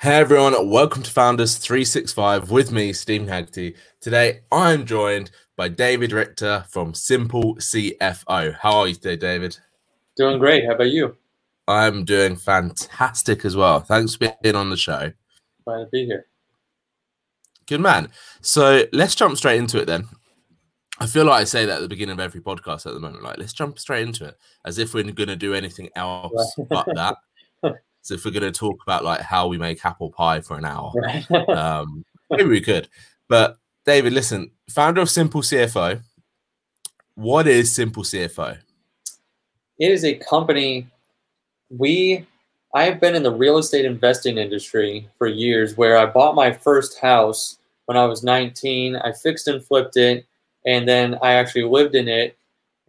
Hey everyone, welcome to Founders 365 with me, Steven Haggerty. Today I'm joined by David Richter from Simple CFO. How are you today, David? Doing great. How about you? I'm doing fantastic as well. Thanks for being on the show. Glad to be here. Good man. So let's jump straight into it then. I feel like I say that at the beginning of every podcast at the moment. Like, let's jump straight into it, as if we're going to do anything else but that. So if we're going to talk about like how we make apple pie for an hour, um, maybe we could. But David, listen, founder of Simple CFO. What is Simple CFO? It is a company. We, I have been in the real estate investing industry for years. Where I bought my first house when I was 19. I fixed and flipped it, and then I actually lived in it,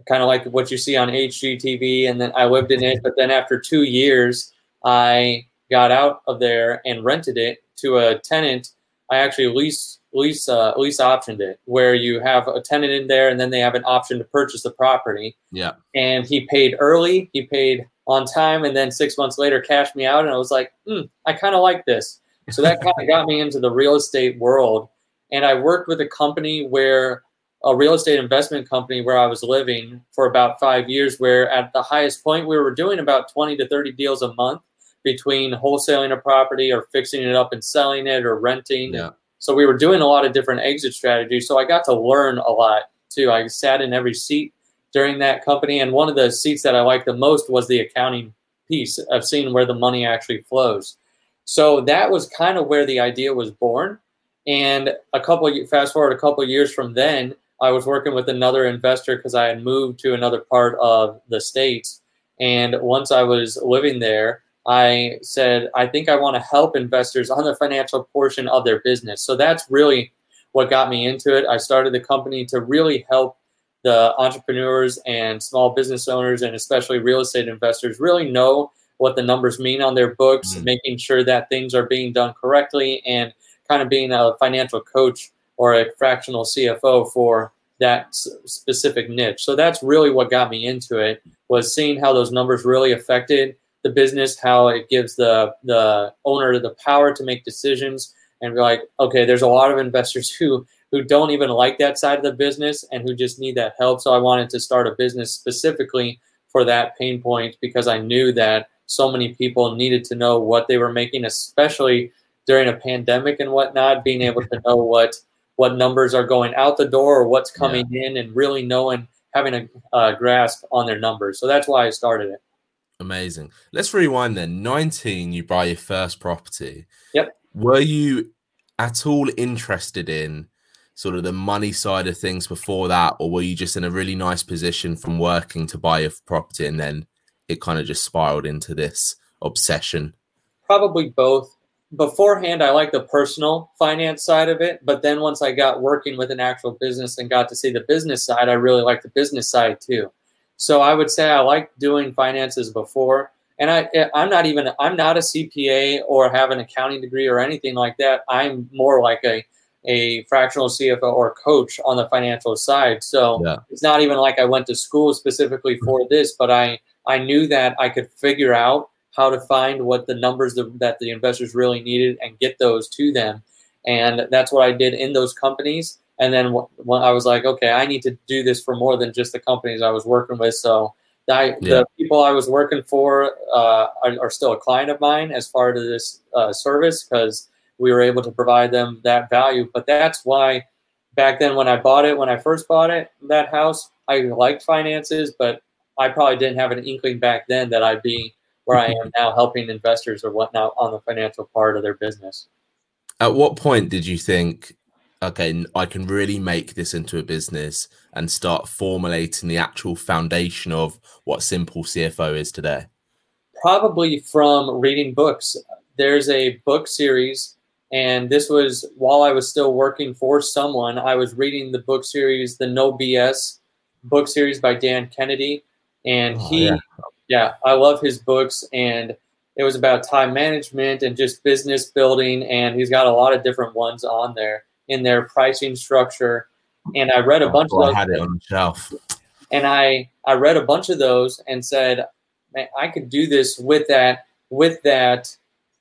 kind of like what you see on HGTV. And then I lived in it, but then after two years I got out of there and rented it to a tenant. I actually lease lease uh, lease optioned it, where you have a tenant in there, and then they have an option to purchase the property. Yeah. And he paid early. He paid on time, and then six months later, cashed me out. And I was like, hmm, I kind of like this. So that kind of got me into the real estate world. And I worked with a company where a real estate investment company where I was living for about five years, where at the highest point we were doing about 20 to 30 deals a month between wholesaling a property or fixing it up and selling it or renting. Yeah. So we were doing a lot of different exit strategies. So I got to learn a lot too. I sat in every seat during that company, and one of the seats that I liked the most was the accounting piece of seeing where the money actually flows. So that was kind of where the idea was born. And a couple fast forward a couple years from then, I was working with another investor because I had moved to another part of the states. And once I was living there, I said, I think I want to help investors on the financial portion of their business. So that's really what got me into it. I started the company to really help the entrepreneurs and small business owners and especially real estate investors really know what the numbers mean on their books, mm-hmm. making sure that things are being done correctly and kind of being a financial coach or a fractional CFO for that specific niche. So that's really what got me into it was seeing how those numbers really affected the business, how it gives the the owner the power to make decisions, and be like, okay, there's a lot of investors who who don't even like that side of the business and who just need that help. So I wanted to start a business specifically for that pain point because I knew that so many people needed to know what they were making, especially during a pandemic and whatnot, being able to know what what numbers are going out the door or what's coming yeah. in and really knowing having a uh, grasp on their numbers. So that's why I started it. Amazing. Let's rewind then. 19, you buy your first property. Yep. Were you at all interested in sort of the money side of things before that, or were you just in a really nice position from working to buy a property and then it kind of just spiraled into this obsession? Probably both. Beforehand, I liked the personal finance side of it, but then once I got working with an actual business and got to see the business side, I really liked the business side too. So I would say I like doing finances before. And I, eh, I'm not even, I'm not a CPA or have an accounting degree or anything like that. I'm more like a, a fractional CFO or coach on the financial side. So yeah. it's not even like I went to school specifically for this, but I, I knew that I could figure out how to find what the numbers that the investors really needed and get those to them. And that's what I did in those companies. And then when I was like, okay, I need to do this for more than just the companies I was working with. So I, yeah. the people I was working for uh, are, are, still a client of mine as far as this uh, service because we were able to provide them that value. But that's why back then when I bought it, when I first bought it, that house, I liked finances, but I probably didn't have an inkling back then that I'd be where I am now helping investors or whatnot on the financial part of their business. At what point did you think okay, I can really make this into a business and start formulating the actual foundation of what Simple CFO is today? Probably from reading books. There's a book series, and this was while I was still working for someone. I was reading the book series, the No BS book series by Dan Kennedy. And oh, he, yeah. yeah, I love his books. And it was about time management and just business building. And he's got a lot of different ones on there in their pricing structure. And I read a oh, bunch of those. I had it on the shelf. And I, I read a bunch of those and said, Man, I could do this with that with that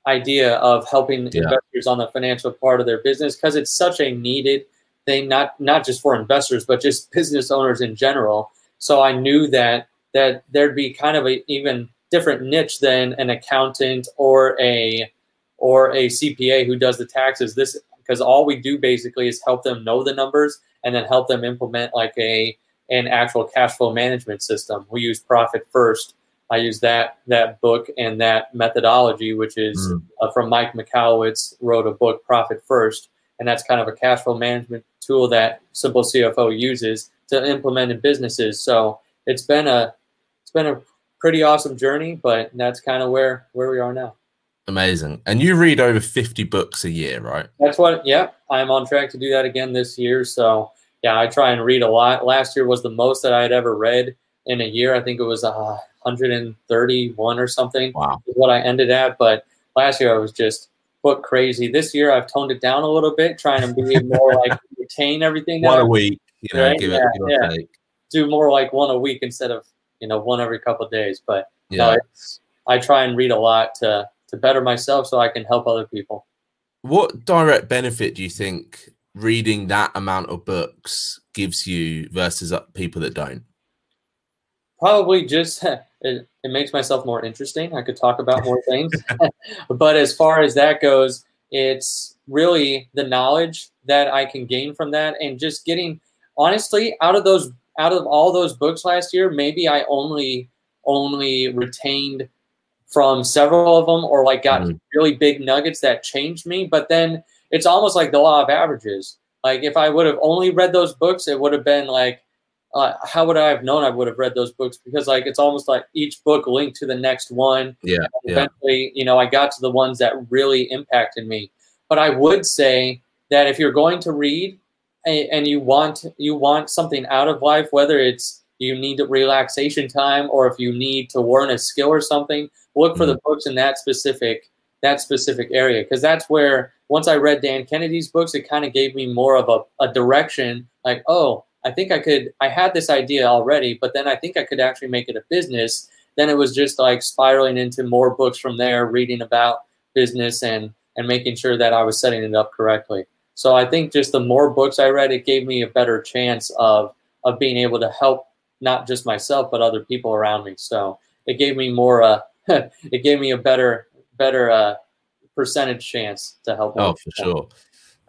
idea of helping Yeah. investors on the financial part of their business because it's such a needed thing, not not just for investors, but just business owners in general. So I knew that that there'd be kind of a even different niche than an accountant or a or a CPA who does the taxes. This because all we do basically is help them know the numbers and then help them implement like a an actual cash flow management system. We use Profit First. I use that that book and that methodology, which is Mm. uh, from Mike Michalowicz, wrote a book, Profit First, and that's kind of a cash flow management tool that Simple CFO uses to implement in businesses. So it's been a it's been a pretty awesome journey, but that's kind of where where we are now. Amazing. And you read over 50 books a year, right? That's what. Yeah, I'm on track to do that again this year. So yeah, I try and read a lot. Last year was the most that I had ever read in a year. I think it was uh, 131 or something. Wow. is what I ended at. But last year I was just book crazy. This year I've toned it down a little bit, trying to be more like retain everything. One a week, you know, Right? give Yeah, it give yeah. take. Do more like one a week instead of you know one every couple of days. But Yeah. no, it's, I try and read a lot to to better myself so I can help other people. What direct benefit do you think reading that amount of books gives you versus uh, people that don't? Probably just it, it makes myself more interesting. I could talk about more things. but as far as that goes, it's really the knowledge that I can gain from that and just getting honestly out of those out of all those books last year, maybe I only only retained from several of them or like got Mm. really big nuggets that changed me. But then it's almost like the law of averages. Like if I would have only read those books, it would have been like uh, how would I have known I would have read those books? Because like it's almost like each book linked to the next one. Yeah. And Yeah. Eventually, you know, I got to the ones that really impacted me. But I would say that if you're going to read and, and you want you want something out of life, whether it's you need relaxation time or if you need to learn a skill or something, look for the books in that specific that specific area because that's where once I read Dan Kennedy's books, it kind of gave me more of a, a direction. Like, oh, I think I could. I had this idea already, but then I think I could actually make it a business. Then it was just like spiraling into more books from there, reading about business and and making sure that I was setting it up correctly. So I think just the more books I read, it gave me a better chance of of being able to help not just myself but other people around me. So it gave me more. Uh, it gave me a better better uh, percentage chance to help. Oh, for sure.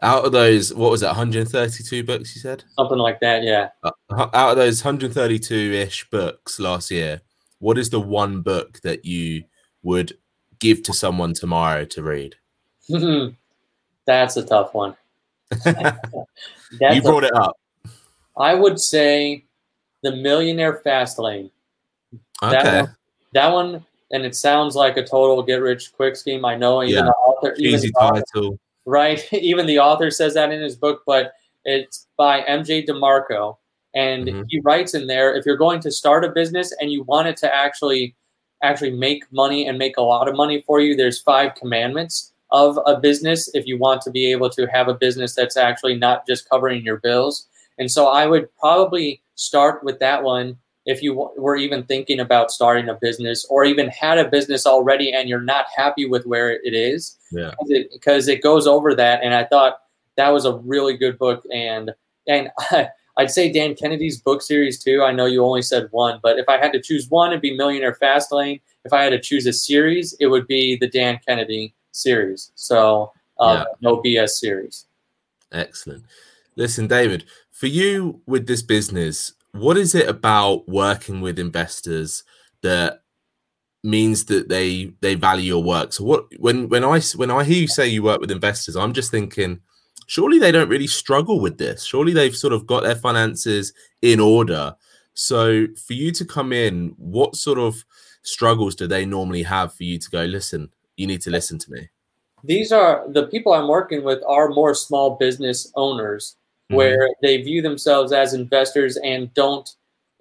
Out of those, what was it, 132 books you said? Something like that. Yeah. Uh, out of those 132 ish books last year, what is the one book that you would give to someone tomorrow to read? That's a tough one. You a- brought it up. I would say the Millionaire Fast Lane. That Okay. one, that one, and it sounds like a total get rich quick scheme. I know even Yeah. the author, even the author- right? Even the author says that in his book, but it's by MJ DeMarco. And Mhm. he writes in there if you're going to start a business and you want it to actually actually make money and make a lot of money for you, there's five commandments of a business if you want to be able to have a business that's actually not just covering your bills. And so I would probably start with that one if you w- were even thinking about starting a business or even had a business already and you're not happy with where it is Yeah. because it, it goes over that and i thought that was a really good book and and i'd say dan kennedy's book series too i know you only said one but if i had to choose one it'd be millionaire fastlane if i had to choose a series it would be the dan kennedy series so um, Yeah. no bs series Excellent. Listen, David, for you with this business, what is it about working with investors that means that they they value your work? So what when when I when I hear you say you work with investors, I'm just thinking surely they don't really struggle with this. Surely they've sort of got their finances in order. So for you to come in, what sort of struggles do they normally have for you to go, listen, you need to listen to me? these are the people i'm working with are more small business owners Mhm. where they view themselves as investors and don't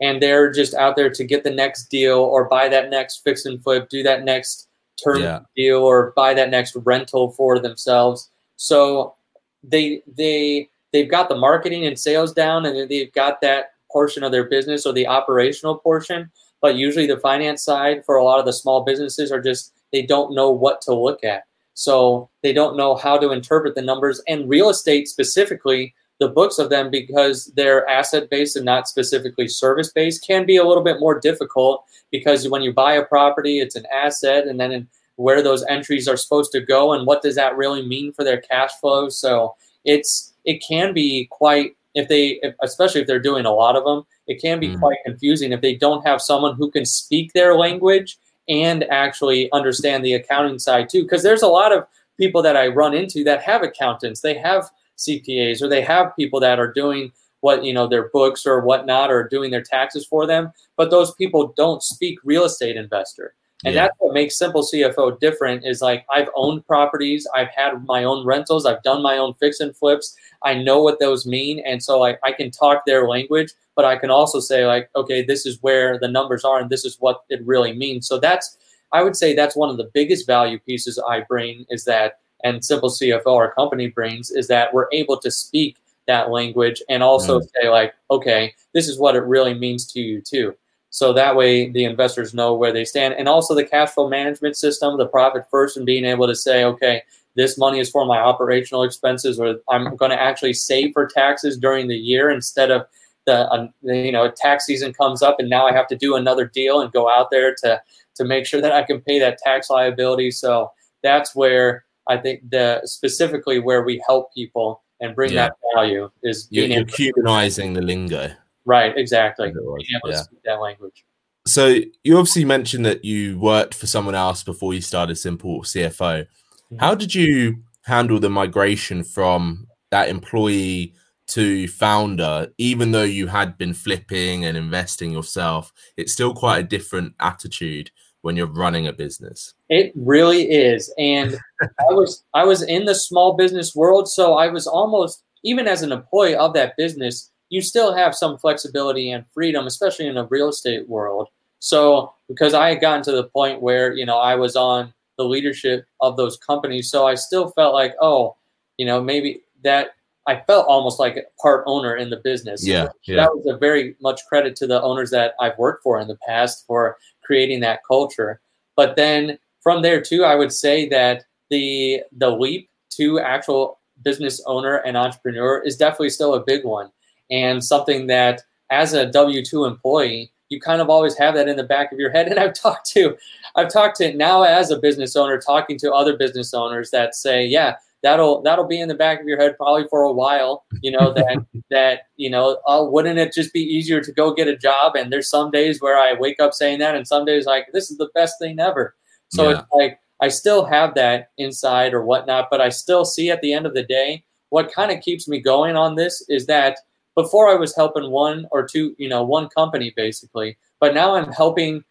and they're just out there to get the next deal or buy that next fix and flip do that next term Yeah. deal or buy that next rental for themselves so they they they've got the marketing and sales down and they've got that portion of their business or the operational portion but usually the finance side for a lot of the small businesses are just they don't know what to look at So they don't know how to interpret the numbers and real estate specifically. The books of them, because they're asset based and not specifically service based, can be a little bit more difficult because when you buy a property, it's an asset, and then where those entries are supposed to go and what does that really mean for their cash flow. So it's it can be quite if they if, especially if they're doing a lot of them, it can be mm. quite confusing if they don't have someone who can speak their language and actually understand the accounting side too because there's a lot of people that I run into that have accountants, they have CPAs or they have people that are doing what you know their books or whatnot or doing their taxes for them but those people don't speak real estate investor and yeah. that's what makes simple cfo different is like i've owned properties i've had my own rentals i've done my own fix and flips i know what those mean and so I, I can talk their language but i can also say like okay this is where the numbers are and this is what it really means so that's i would say that's one of the biggest value pieces i bring is that and simple cfo our company brings is that we're able to speak that language and also mm. say like okay this is what it really means to you too. So that way the investors know where they stand. And also the cash flow management system the profit first and being able to say okay this money is for my operational expenses or i'm going to actually save for taxes during the year instead of the uh, you know tax season comes up and now i have to do another deal and go out there to to make sure that i can pay that tax liability. So that's where i think the specifically where we help people and bring yeah. that value is you're, you're humanizing the lingo. Right, exactly. Able yeah. to speak that language. So you obviously mentioned that you worked for someone else before you started Simple CFO. Mm-hmm. How did you handle the migration from that employee to founder, even though you had been flipping and investing yourself? It's still quite a different attitude when you're running a business. It really is. And I was I was in the small business world, so I was almost even as an employee of that business, you still have some flexibility and freedom, especially in a real estate world. So because I had gotten to the point where, you know, I was on the leadership of those companies, so I still felt like, oh, you know, maybe that I felt almost like a part owner in the business. Yeah, yeah. That was a very much credit to the owners that I've worked for in the past for creating that culture. But then from there too, I would say that the the leap to actual business owner and entrepreneur is definitely still a big one and something that as a W2 employee, you kind of always have that in the back of your head. And I've talked to, I've talked to now as a business owner, talking to other business owners that say, yeah, that'll that'll be in the back of your head probably for a while you know that that you know oh, wouldn't it just be easier to go get a job and there's some days where i wake up saying that and some days like this is the best thing ever so yeah. it's like i still have that inside or whatnot but i still see at the end of the day what kind of keeps me going on this is that before i was helping one or two you know one company basically but now i'm helping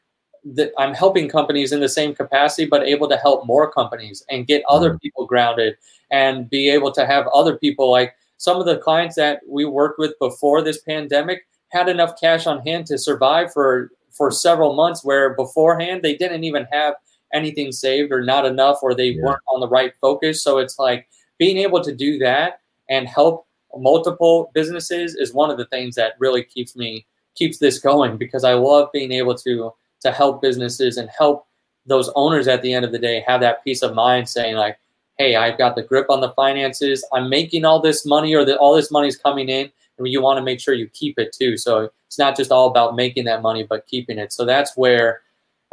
that I'm helping companies in the same capacity, but able to help more companies and get other mm-hmm. people grounded and be able to have other people like some of the clients that we worked with before this pandemic had enough cash on hand to survive for for several months where beforehand they didn't even have anything saved or not enough or they yeah. weren't on the right focus so it's like being able to do that and help multiple businesses is one of the things that really keeps me keeps this going because I love being able to to help businesses and help those owners at the end of the day have that peace of mind saying like hey i've got the grip on the finances. I'm making all this money or that all this money is coming in and you want to make sure you keep it too. So it's not just all about making that money but keeping it. So that's where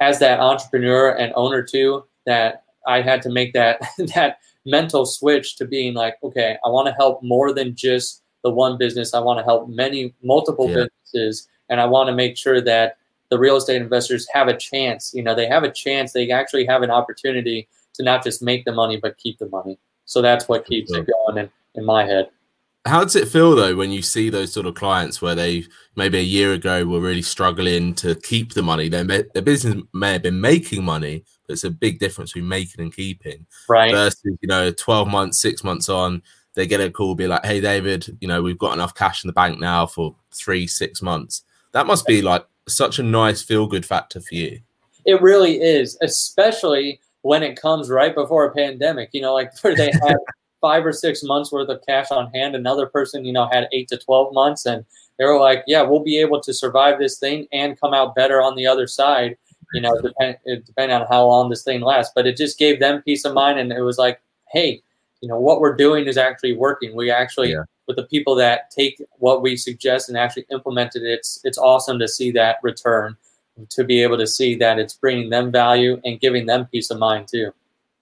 as that entrepreneur and owner too that i had to make that that mental switch to being like okay i want to help more than just the one business. I want to help many multiple yeah. businesses and i want to make sure that the real estate investors have a chance. You know, they have a chance. They actually have an opportunity to not just make the money but keep the money. So that's what keeps it going in, in my head. How does it feel though when you see those sort of clients where they maybe a year ago were really struggling to keep the money? Their their business may have been making money, but it's a big difference between making and keeping. Right. Versus you know, twelve months, six months on, they get a call, be like, "Hey, David, you know, we've got enough cash in the bank now for three, six months." That must be like such a nice feel good factor for you. It really is, especially when it comes right before a pandemic. You know, like where they had five or six months worth of cash on hand, another person, you know, had eight to 12 months, and they were like, yeah, we'll be able to survive this thing and come out better on the other side. you know, depend depending on how long this thing lasts. But it just gave them peace of mind, and it was like, hey, you know, what we're doing is actually working. We actually, yeah. With the people that take what we suggest and actually implement it, it's it's awesome to see that return, to be able to see that it's bringing them value and giving them peace of mind too.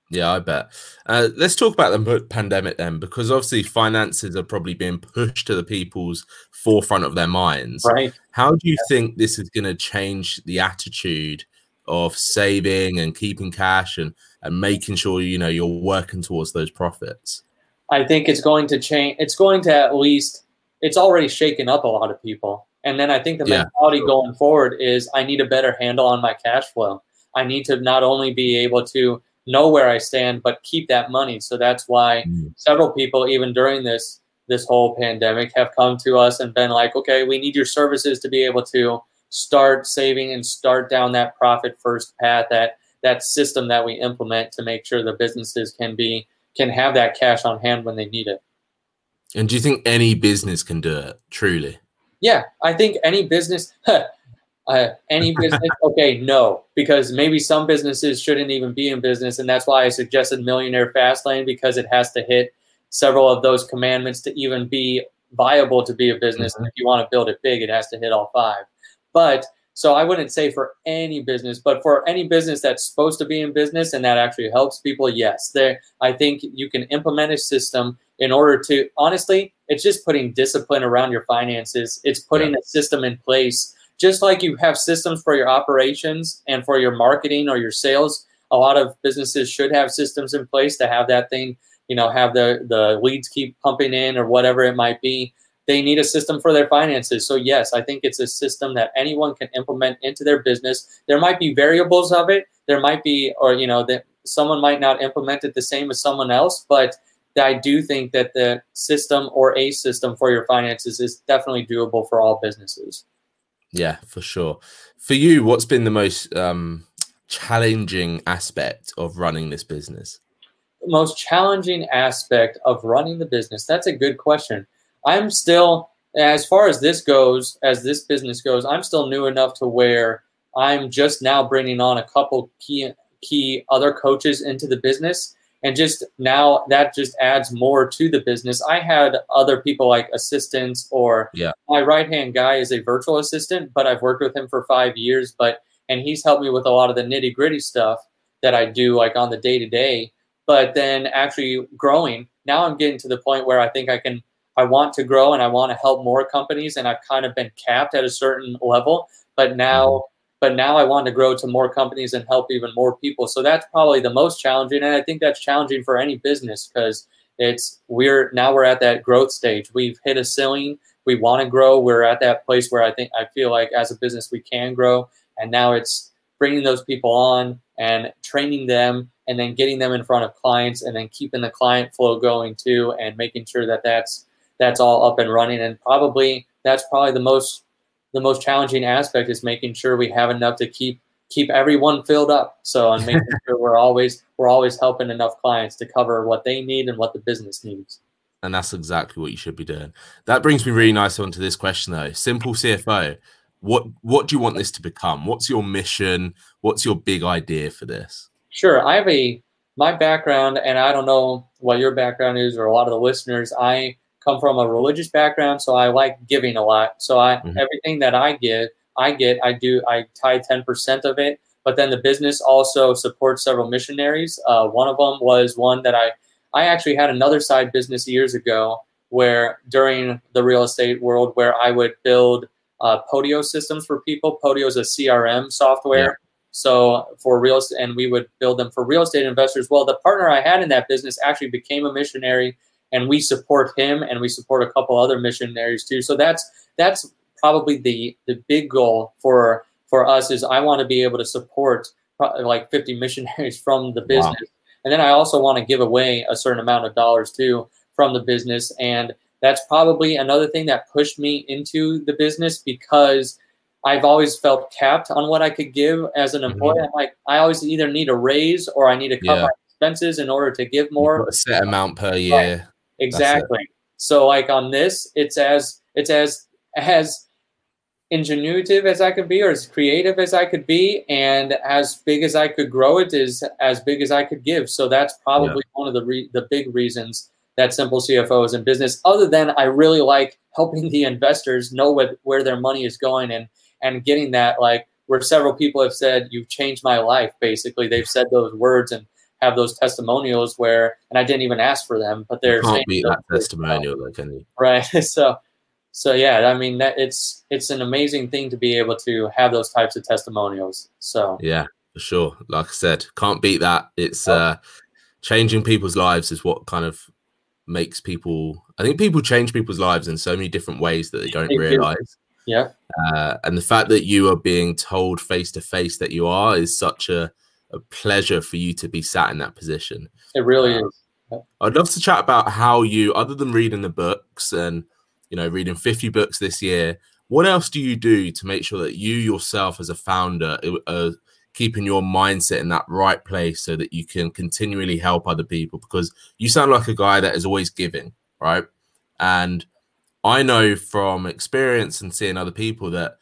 Yeah, I bet. Uh, let's talk about the pandemic then, because obviously finances are probably being pushed to the people's forefront of their minds. Right. How do you yeah. think this is going to change the attitude of saving and keeping cash and, and making sure you know you're working towards those profits? I think it's going to change. It's going to at least. It's already shaken up a lot of people, and then I think the yeah. mentality going forward is I need a better handle on my cash flow. I need to not only be able to know where I stand, but keep that money. So that's why mm. several people, even during this this whole pandemic, have come to us and been like, "Okay, we need your services to be able to start saving and start down that profit first path, that that system that we implement to make sure the businesses can be can have that cash on hand when they need it." And do you think any business can do it? Truly? Yeah, I think any business. uh, any business okay no because maybe some businesses shouldn't even be in business and that's why i suggested millionaire fastlane because it has to hit several of those commandments to even be viable to be a business mm-hmm. and if you want to build it big it has to hit all five but so i wouldn't say for any business but for any business that's supposed to be in business and that actually helps people yes there i think you can implement a system in order to honestly it's just putting discipline around your finances it's putting yeah. a system in place just like you have systems for your operations and for your marketing or your sales, a lot of businesses should have systems in place to have that thing, you know, have the, the leads keep pumping in or whatever it might be. They need a system for their finances. So, yes, I think it's a system that anyone can implement into their business. There might be variables of it. There might be, or, you know, that someone might not implement it the same as someone else, but I do think that the system or a system for your finances is definitely doable for all businesses. Yeah, for sure. For you, what's been the most um, challenging aspect of running this business? The most challenging aspect of running the business? That's a good question. I'm still, as far as this goes, as this business goes, I'm still new enough to where I'm just now bringing on a couple key key other coaches into the business. And just now that just adds more to the business. I had other people like assistants or yeah. my right hand guy is a virtual assistant but i've worked with him for five years but and he's helped me with a lot of the nitty gritty stuff that i do like on the day to day but then actually growing now i'm getting to the point where i think i can i want to grow and i want to help more companies and i've kind of been capped at a certain level but now mm-hmm but now I want to grow to more companies and help even more people. So that's probably the most challenging, and I think that's challenging for any business because it's we're now we're at that growth stage. We've hit a ceiling. We want to grow. We're at that place where I think I feel like as a business we can grow, and now it's bringing those people on and training them and then getting them in front of clients and then keeping the client flow going too and making sure that that's that's all up and running and probably that's probably the most the most challenging aspect is making sure we have enough to keep keep everyone filled up. So and making sure we're always we're always helping enough clients to cover what they need and what the business needs. And that's exactly what you should be doing. That brings me really nice onto this question though. Simple CFO, what what do you want this to become? What's your mission? What's your big idea for this? Sure. I have a my background, and I don't know what your background is or a lot of the listeners. I come from a religious background, so I like giving a lot. So I mm-hmm. everything that I give, I get, I do, I tie ten percent of it. But then the business also supports several missionaries. Uh, one of them was one that I, I actually had another side business years ago where during the real estate world where I would build uh, Podio systems for people. Podio is a CRM software. Yeah. So for real estate, and we would build them for real estate investors. Well, the partner I had in that business actually became a missionary and we support him and we support a couple other missionaries too. So that's that's probably the the big goal for for us is I want to be able to support like 50 missionaries from the business. Wow. And then I also want to give away a certain amount of dollars too from the business and that's probably another thing that pushed me into the business because I've always felt capped on what I could give as an employee. Mm-hmm. Like, I always either need a raise or I need to cut yeah. my expenses in order to give more. a set amount per year. Exactly. So like on this, it's as it's as as ingenuitive as I could be, or as creative as I could be, and as big as I could grow it is as big as I could give. So that's probably yeah. one of the re- the big reasons that Simple CFO is in business. Other than I really like helping the investors know what, where their money is going and and getting that like where several people have said you've changed my life. Basically, they've said those words and have those testimonials where, and I didn't even ask for them, but they're can't beat that testimonial, like any right. So so yeah, I mean that it's it's an amazing thing to be able to have those types of testimonials. So yeah, for sure. Like I said, can't beat that. It's oh. uh, changing people's lives is what kind of makes people. I think people change people's lives in so many different ways that they don't they realize. Yeah. Uh, and the fact that you are being told face to face that you are is such a, a pleasure for you to be sat in that position. It really uh, is. I'd love to chat about how you, other than reading the books and you know, reading 50 books this year. What else do you do to make sure that you yourself, as a founder, are keeping your mindset in that right place so that you can continually help other people? Because you sound like a guy that is always giving, right? And I know from experience and seeing other people that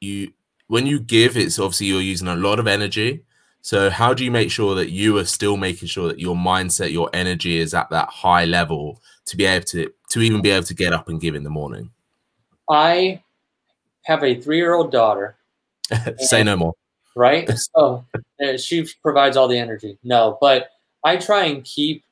you, when you give, it's obviously you're using a lot of energy. So, how do you make sure that you are still making sure that your mindset, your energy is at that high level to be able to to even be able to get up and give in the morning? I have a three year old daughter. Say no more. Right. So uh, she provides all the energy. No, but I try and keep.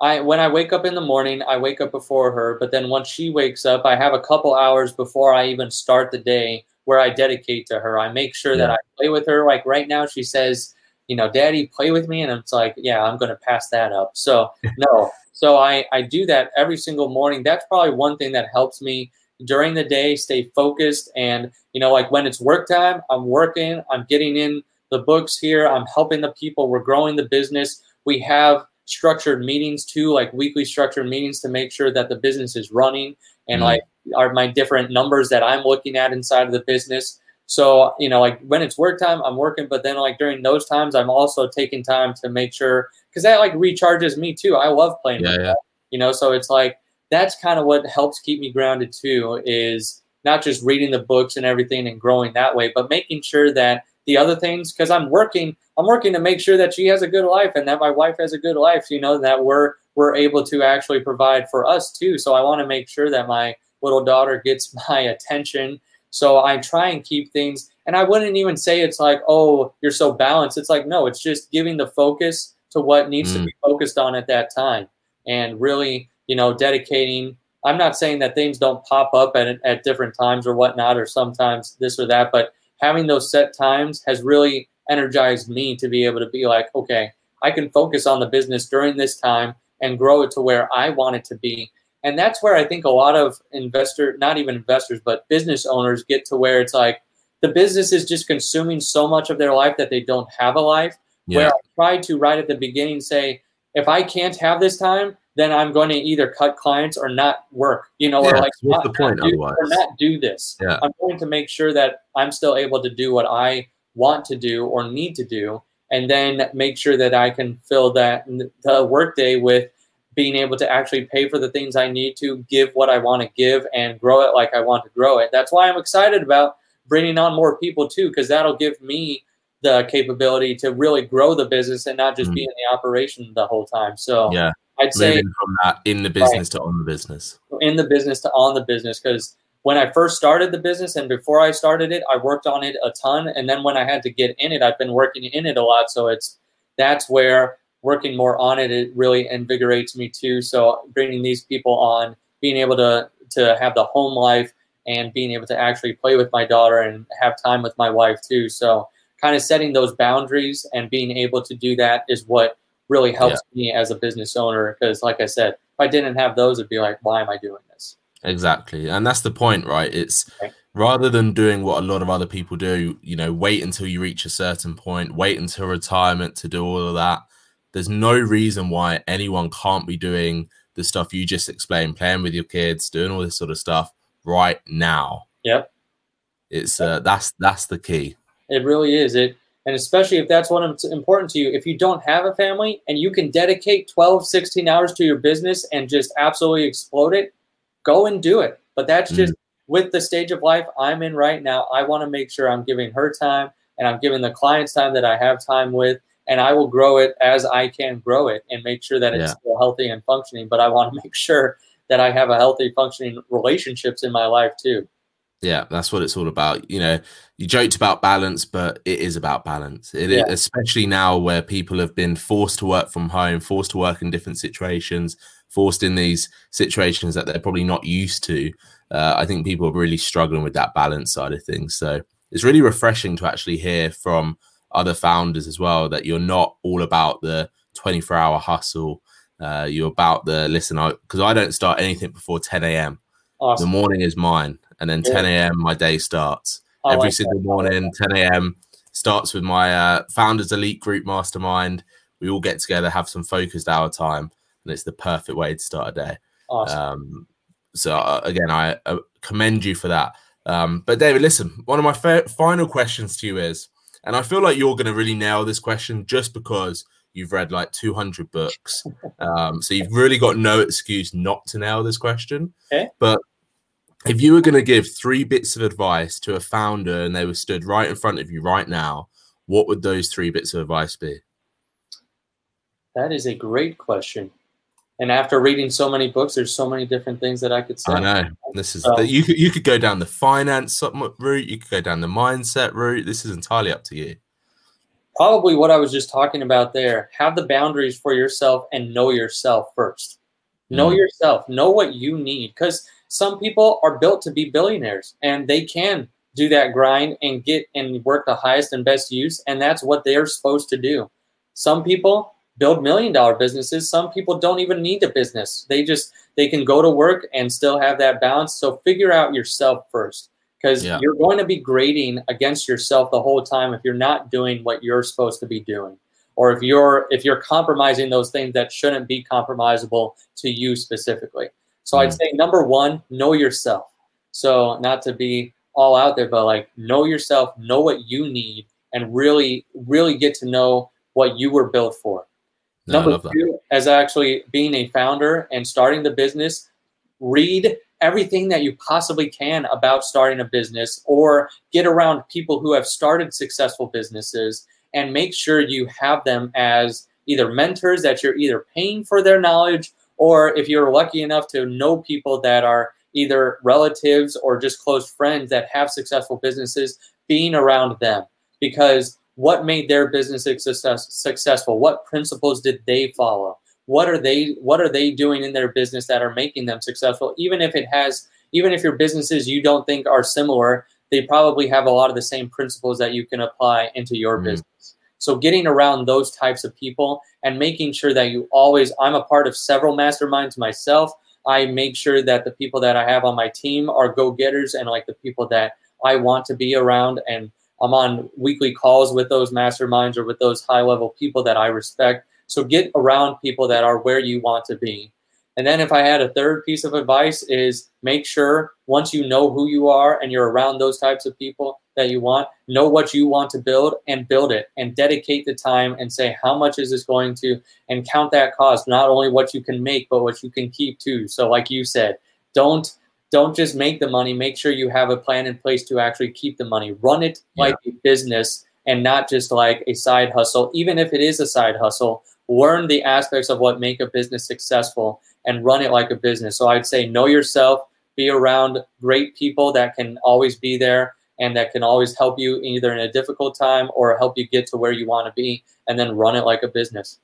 I when I wake up in the morning, I wake up before her. But then once she wakes up, I have a couple hours before I even start the day where I dedicate to her. I make sure yeah. that I play with her. Like right now, she says, you know, Daddy, play with me, and it's like, yeah, I'm going to pass that up. So no, so I, I do that every single morning. That's probably one thing that helps me during the day stay focused. And, you know, like when it's work time, I'm working, I'm getting in the books here, I'm helping the people, we're growing the business. We have structured meetings too, like weekly structured meetings to make sure that the business is running and mm-hmm. like are my different numbers that I'm looking at inside of the business. So, you know, like when it's work time, I'm working, but then like during those times, I'm also taking time to make sure because that like recharges me too. I love playing. Yeah, yeah. You know, so it's like that's kind of what helps keep me grounded too. Is not just reading the books and everything and growing that way, but making sure that the other things because I'm working, I'm working to make sure that she has a good life and that my wife has a good life. You know that we're we're able to actually provide for us too. So I want to make sure that my little daughter gets my attention. So I try and keep things, and I wouldn't even say it's like, oh, you're so balanced. It's like, no, it's just giving the focus to what needs mm. to be focused on at that time and really you know dedicating i'm not saying that things don't pop up at, at different times or whatnot or sometimes this or that but having those set times has really energized me to be able to be like okay i can focus on the business during this time and grow it to where i want it to be and that's where i think a lot of investor not even investors but business owners get to where it's like the business is just consuming so much of their life that they don't have a life yeah. where I tried to right at the beginning say, if I can't have this time, then I'm going to either cut clients or not work. You know, yeah, or like what's the point do, otherwise? Or not do this. Yeah. I'm going to make sure that I'm still able to do what I want to do or need to do, and then make sure that I can fill that the workday with being able to actually pay for the things I need to, give what I want to give, and grow it like I want to grow it. That's why I'm excited about bringing on more people too, because that'll give me the capability to really grow the business and not just mm. be in the operation the whole time. So yeah, I'd say from that in the business right, to on the business, in the business to on the business. Because when I first started the business and before I started it, I worked on it a ton. And then when I had to get in it, I've been working in it a lot. So it's that's where working more on it it really invigorates me too. So bringing these people on, being able to to have the home life and being able to actually play with my daughter and have time with my wife too. So kind of setting those boundaries and being able to do that is what really helps yeah. me as a business owner. Because, like I said, if I didn't have those, it'd be like, why am I doing this? Exactly. And that's the point, right? It's okay. rather than doing what a lot of other people do, you know, wait until you reach a certain point, wait until retirement to do all of that. There's no reason why anyone can't be doing the stuff you just explained, playing with your kids, doing all this sort of stuff right now. Yep. It's uh, that's that's the key. It really is. It and especially if that's what's important to you. If you don't have a family and you can dedicate 12, 16 hours to your business and just absolutely explode it, go and do it. But that's just mm. with the stage of life I'm in right now, I want to make sure I'm giving her time and I'm giving the clients time that I have time with, and I will grow it as I can grow it and make sure that it's yeah. still healthy and functioning. But I want to make sure that I have a healthy, functioning relationships in my life too. Yeah, that's what it's all about. You know, you joked about balance, but it is about balance. It yeah. is, especially now where people have been forced to work from home, forced to work in different situations, forced in these situations that they're probably not used to. Uh, I think people are really struggling with that balance side of things. So it's really refreshing to actually hear from other founders as well that you're not all about the 24 hour hustle. Uh, you're about the listen, because I, I, don't start anything before 10 a.m. Awesome. The morning is mine and then 10 a.m. my day starts. I Every like single that. morning, 10 a.m. starts with my uh, Founders Elite Group Mastermind. We all get together, have some focused hour time, and it's the perfect way to start a day. Awesome. Um, so uh, again, I uh, commend you for that. Um, but David, listen, one of my fa- final questions to you is, and I feel like you're going to really nail this question just because you've read like 200 books. Um, so you've really got no excuse not to nail this question. Okay. But if you were going to give three bits of advice to a founder and they were stood right in front of you right now, what would those three bits of advice be? That is a great question. And after reading so many books, there's so many different things that I could say. I know. This is um, you could you could go down the finance route, you could go down the mindset route. This is entirely up to you. Probably what I was just talking about there. Have the boundaries for yourself and know yourself first. Know mm. yourself. Know what you need because some people are built to be billionaires and they can do that grind and get and work the highest and best use and that's what they're supposed to do. Some people build million dollar businesses. Some people don't even need a business. They just they can go to work and still have that balance. So figure out yourself first because yeah. you're going to be grading against yourself the whole time if you're not doing what you're supposed to be doing or if you're if you're compromising those things that shouldn't be compromisable to you specifically so mm. I'd say number one, know yourself. So not to be all out there, but like know yourself, know what you need, and really, really get to know what you were built for. No, number two, as actually being a founder and starting the business, read everything that you possibly can about starting a business or get around people who have started successful businesses and make sure you have them as either mentors that you're either paying for their knowledge or if you're lucky enough to know people that are either relatives or just close friends that have successful businesses, being around them. Because what made their business success, successful? What principles did they follow? What are they what are they doing in their business that are making them successful? Even if it has even if your businesses you don't think are similar, they probably have a lot of the same principles that you can apply into your mm-hmm. business. So getting around those types of people and making sure that you always, I'm a part of several masterminds myself. I make sure that the people that I have on my team are go getters and like the people that I want to be around. And I'm on weekly calls with those masterminds or with those high level people that I respect. So get around people that are where you want to be. And then if I had a third piece of advice is make sure once you know who you are and you're around those types of people that you want, know what you want to build and build it and dedicate the time and say how much is this going to and count that cost, not only what you can make but what you can keep too. So like you said, don't don't just make the money, make sure you have a plan in place to actually keep the money. Run it yeah. like a business and not just like a side hustle. Even if it is a side hustle, learn the aspects of what make a business successful and run it like a business. So I'd say know yourself, be around great people that can always be there and that can always help you either in a difficult time or help you get to where you want to be and then run it like a business.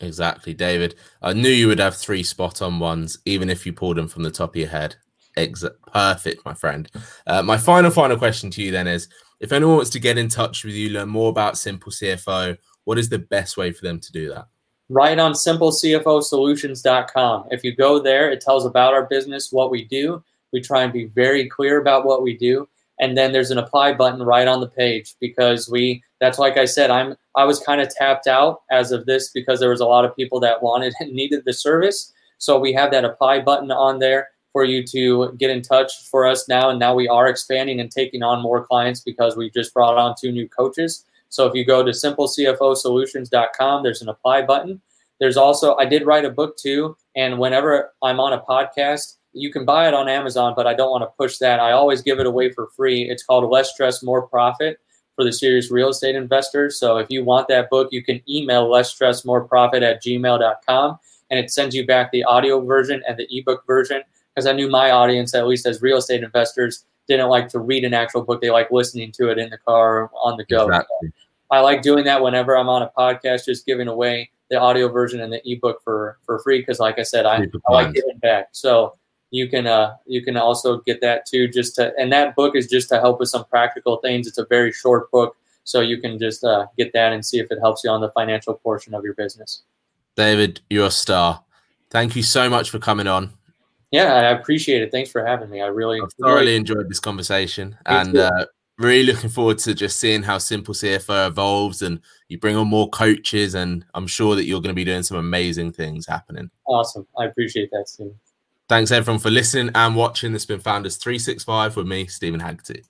Exactly, David. I knew you would have three spot on ones, even if you pulled them from the top of your head. Exit. perfect, my friend. Uh, my final, final question to you then is if anyone wants to get in touch with you, learn more about Simple CFO, what is the best way for them to do that? right on simplecfosolutions.com. If you go there, it tells about our business, what we do. We try and be very clear about what we do. And then there's an apply button right on the page because we that's like I said, I'm I was kind of tapped out as of this because there was a lot of people that wanted and needed the service. So we have that apply button on there for you to get in touch for us now. And now we are expanding and taking on more clients because we just brought on two new coaches. So if you go to simplecfosolutions.com, there's an apply button. There's also, I did write a book too. And whenever I'm on a podcast, you can buy it on Amazon, but I don't want to push that. I always give it away for free. It's called Less Stress, More Profit for the serious real estate investors. So if you want that book, you can email less stress, more profit at gmail.com and it sends you back the audio version and the ebook version. Because I knew my audience, at least as real estate investors, didn't like to read an actual book. They like listening to it in the car or on the go. Exactly. I like doing that whenever I'm on a podcast, just giving away the audio version and the ebook for for free. Because, like I said, I, I like giving back. So you can uh, you can also get that too. Just to and that book is just to help with some practical things. It's a very short book, so you can just uh, get that and see if it helps you on the financial portion of your business. David, you're a star. Thank you so much for coming on. Yeah, I appreciate it. Thanks for having me. I really I've thoroughly really, enjoyed this conversation and uh, really looking forward to just seeing how Simple CFO evolves and you bring on more coaches. And I'm sure that you're going to be doing some amazing things happening. Awesome. I appreciate that, Steve. Thanks everyone for listening and watching. This has been Founders 365 with me, Steven Haggerty.